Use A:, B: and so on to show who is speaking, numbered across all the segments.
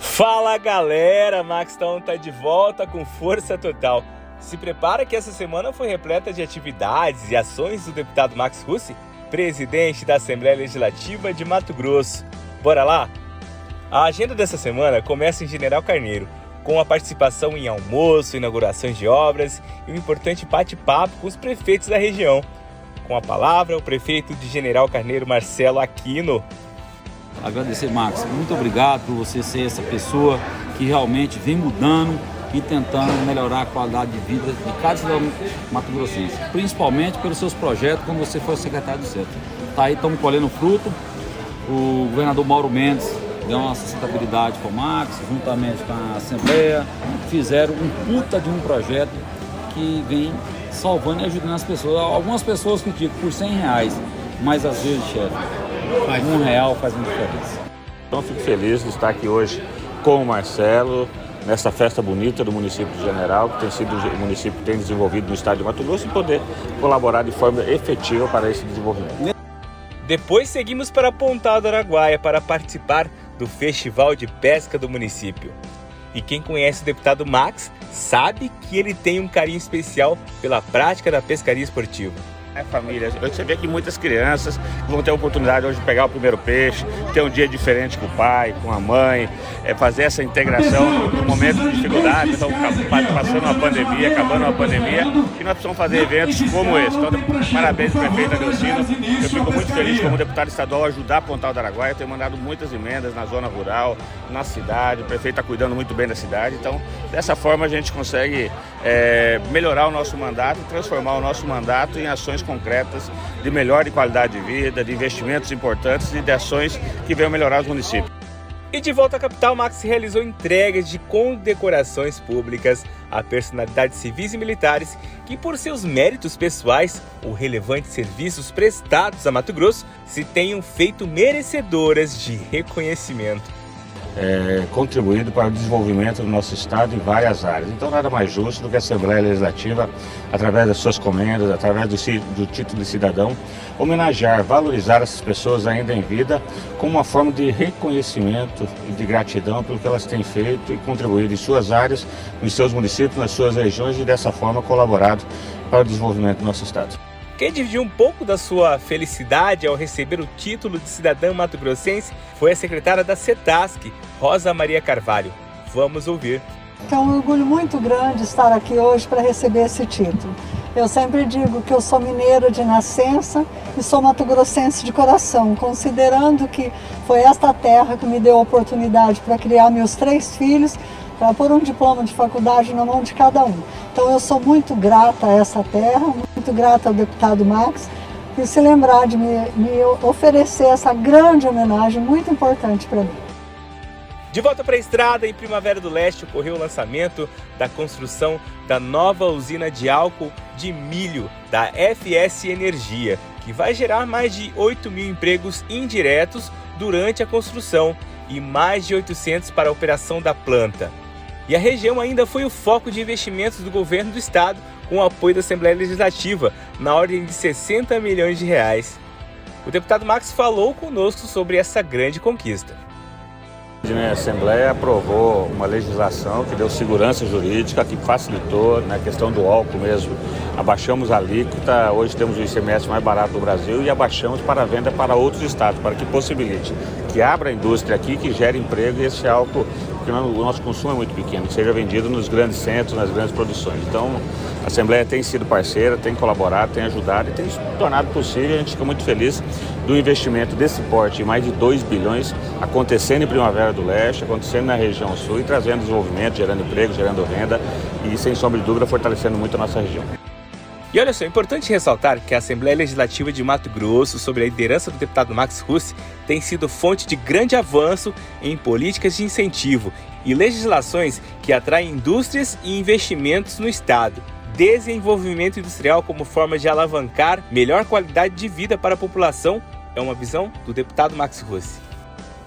A: Fala galera, Max Town tá de volta com força total. Se prepara que essa semana foi repleta de atividades e ações do deputado Max Russi, presidente da Assembleia Legislativa de Mato Grosso. Bora lá? A agenda dessa semana começa em General Carneiro, com a participação em almoço, inaugurações de obras e um importante bate-papo com os prefeitos da região. Com a palavra, o prefeito de General Carneiro, Marcelo Aquino.
B: Agradecer, Max. Muito obrigado por você ser essa pessoa que realmente vem mudando e tentando melhorar a qualidade de vida de cada cidadão Mato Grossense, principalmente pelos seus projetos quando você foi secretário do centro. Tá aí, estamos colhendo fruto. O governador Mauro Mendes deu uma sustentabilidade com o Max, juntamente com a Assembleia, fizeram um puta de um projeto que vem salvando e ajudando as pessoas. Algumas pessoas criticam por 100 reais, mas às vezes, chefe, um real faz uma diferença.
C: Então fico feliz de estar aqui hoje com o Marcelo, nessa festa bonita do município de General, que tem sido o município tem desenvolvido no estado de Mato Grosso, e poder colaborar de forma efetiva para esse desenvolvimento.
A: Depois seguimos para Pontal do Araguaia para participar do Festival de Pesca do município. E quem conhece o deputado Max sabe que ele tem um carinho especial pela prática da pescaria esportiva.
C: É família. Você vê que muitas crianças vão ter a oportunidade hoje de pegar o primeiro peixe, ter um dia diferente com o pai, com a mãe, é fazer essa integração no momento de dificuldade. Então, passando uma pandemia, acabando uma pandemia, e nós precisamos fazer eventos como esse. Então, parabéns prefeito Adelcino. Eu fico muito feliz como deputado estadual ajudar Pontal do Araguaia. Eu tenho mandado muitas emendas na zona rural, na cidade. O prefeito está cuidando muito bem da cidade. Então, dessa forma, a gente consegue é, melhorar o nosso mandato transformar o nosso mandato em ações concretas de melhor de qualidade de vida, de investimentos importantes e de ações que venham melhorar os municípios.
A: E de volta à capital, Max realizou entregas de condecorações públicas a personalidades civis e militares que, por seus méritos pessoais ou relevantes serviços prestados a Mato Grosso, se tenham feito merecedoras de reconhecimento
C: é, contribuído para o desenvolvimento do nosso Estado em várias áreas. Então, nada mais justo do que a Assembleia Legislativa, através das suas comendas, através do, do título de cidadão, homenagear, valorizar essas pessoas ainda em vida como uma forma de reconhecimento e de gratidão pelo que elas têm feito e contribuído em suas áreas, nos seus municípios, nas suas regiões e dessa forma colaborado para o desenvolvimento do nosso Estado.
A: Quem dividiu um pouco da sua felicidade ao receber o título de cidadã mato-grossense foi a secretária da CETASC, Rosa Maria Carvalho. Vamos ouvir.
D: É um orgulho muito grande estar aqui hoje para receber esse título. Eu sempre digo que eu sou mineira de nascença e sou mato-grossense de coração, considerando que foi esta terra que me deu a oportunidade para criar meus três filhos, para pôr um diploma de faculdade na mão de cada um. Então eu sou muito grata a essa terra, muito grata ao deputado Max por se lembrar de me, me oferecer essa grande homenagem muito importante para mim.
A: De volta para a estrada, em Primavera do Leste ocorreu o lançamento da construção da nova usina de álcool de milho da FS Energia, que vai gerar mais de 8 mil empregos indiretos durante a construção e mais de 800 para a operação da planta. E a região ainda foi o foco de investimentos do governo do estado, com o apoio da Assembleia Legislativa, na ordem de 60 milhões de reais. O deputado Max falou conosco sobre essa grande conquista.
C: A Assembleia aprovou uma legislação que deu segurança jurídica, que facilitou na né, questão do álcool mesmo. Abaixamos a alíquota, hoje temos o ICMS mais barato do Brasil e abaixamos para a venda para outros estados, para que possibilite que abra a indústria aqui, que gere emprego e esse álcool porque o nosso consumo é muito pequeno, que seja vendido nos grandes centros, nas grandes produções. Então, a Assembleia tem sido parceira, tem colaborado, tem ajudado e tem se tornado possível. A gente fica muito feliz do investimento desse porte, mais de 2 bilhões, acontecendo em Primavera do Leste, acontecendo na região sul e trazendo desenvolvimento, gerando emprego, gerando renda e, sem sombra de dúvida, fortalecendo muito a nossa região.
A: E olha só, é importante ressaltar que a Assembleia Legislativa de Mato Grosso, sob a liderança do deputado Max Russi, tem sido fonte de grande avanço em políticas de incentivo e legislações que atraem indústrias e investimentos no Estado. Desenvolvimento industrial como forma de alavancar melhor qualidade de vida para a população é uma visão do deputado Max Russi.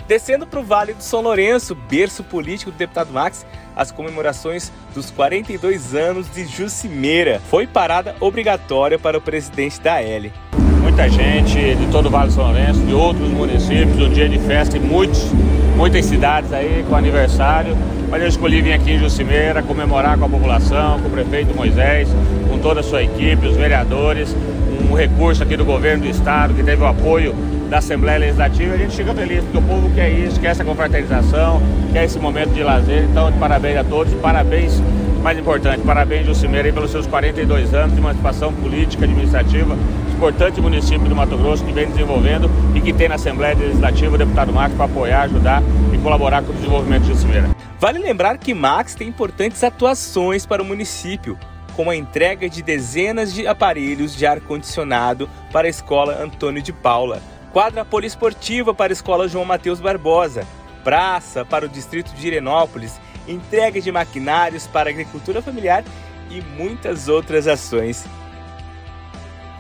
A: Descendo para o Vale do São Lourenço, berço político do deputado Max, as comemorações dos 42 anos de Jucimeira foi parada obrigatória para o presidente da L.
C: muita gente de todo o Vale do São Lourenço, de outros municípios, um dia de festa em muitos, muitas cidades aí com aniversário. Mas eu escolhi vir aqui em Jucimeira comemorar com a população, com o prefeito Moisés, com toda a sua equipe, os vereadores, um recurso aqui do governo do estado que teve o apoio da Assembleia Legislativa. A gente fica feliz porque o povo quer isso, quer essa confraternização, quer esse momento de lazer. Então, parabéns a todos, parabéns mais importante, parabéns, Jucimeira, pelos seus 42 anos de emancipação política, administrativa, importante município do Mato Grosso que vem desenvolvendo e que tem na Assembleia Legislativa o deputado Max para apoiar, ajudar e colaborar com o desenvolvimento de Jucimeira.
A: Vale lembrar que Max tem importantes atuações para o município, como a entrega de dezenas de aparelhos de ar-condicionado para a Escola Antônio de Paula, quadra poliesportiva para a Escola João Mateus Barbosa, praça para o Distrito de Irenópolis entrega de maquinários para agricultura familiar e muitas outras ações.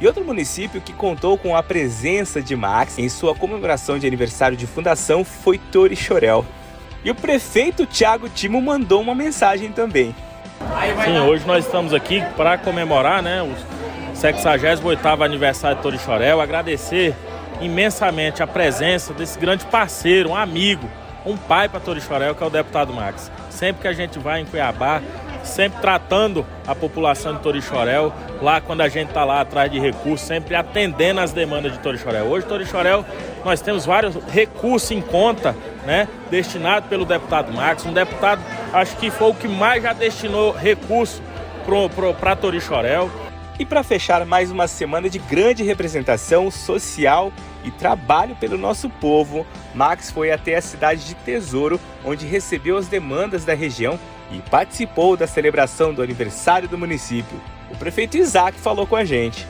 A: E outro município que contou com a presença de Max em sua comemoração de aniversário de fundação foi Torixorel. E o prefeito Tiago Timo mandou uma mensagem também.
E: Sim, hoje nós estamos aqui para comemorar né, o 68º aniversário de Torixorel, agradecer imensamente a presença desse grande parceiro, um amigo, um pai para Torixorel, que é o deputado Max. Sempre que a gente vai em Cuiabá, sempre tratando a população de Torixorel, lá quando a gente está lá atrás de recursos, sempre atendendo as demandas de Torixorel. Hoje, Torixorel, nós temos vários recursos em conta, né, destinado pelo deputado Max, um deputado, acho que foi o que mais já destinou recursos para Torixorel.
A: E para fechar mais uma semana de grande representação social e trabalho pelo nosso povo, Max foi até a cidade de Tesouro, onde recebeu as demandas da região e participou da celebração do aniversário do município. O prefeito Isaac falou com a gente.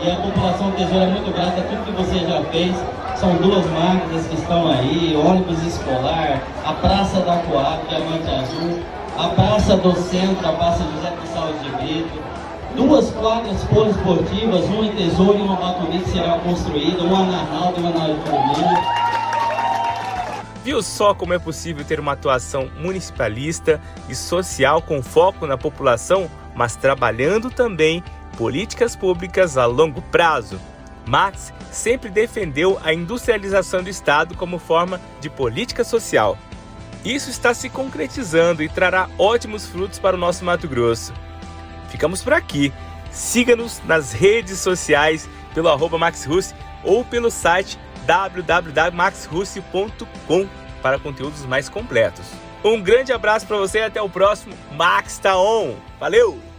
F: E a população de Tesouro é muito grata a tudo que você já fez. São duas máquinas que estão aí, ônibus escolar, a Praça da Coab, Diamante Azul, a Praça do Centro, a Praça José Gonçalves de Brito, Duas quadras poliesportivas, uma em Tesouro e uma Batubi que será construída, uma na Arnaldo e uma na Economia.
A: Viu só como é possível ter uma atuação municipalista e social com foco na população, mas trabalhando também políticas públicas a longo prazo? Max sempre defendeu a industrialização do Estado como forma de política social. Isso está se concretizando e trará ótimos frutos para o nosso Mato Grosso. Ficamos por aqui. Siga-nos nas redes sociais pelo arroba ou pelo site www.maxrussi.com para conteúdos mais completos. Um grande abraço para você e até o próximo Max Tá On. Valeu!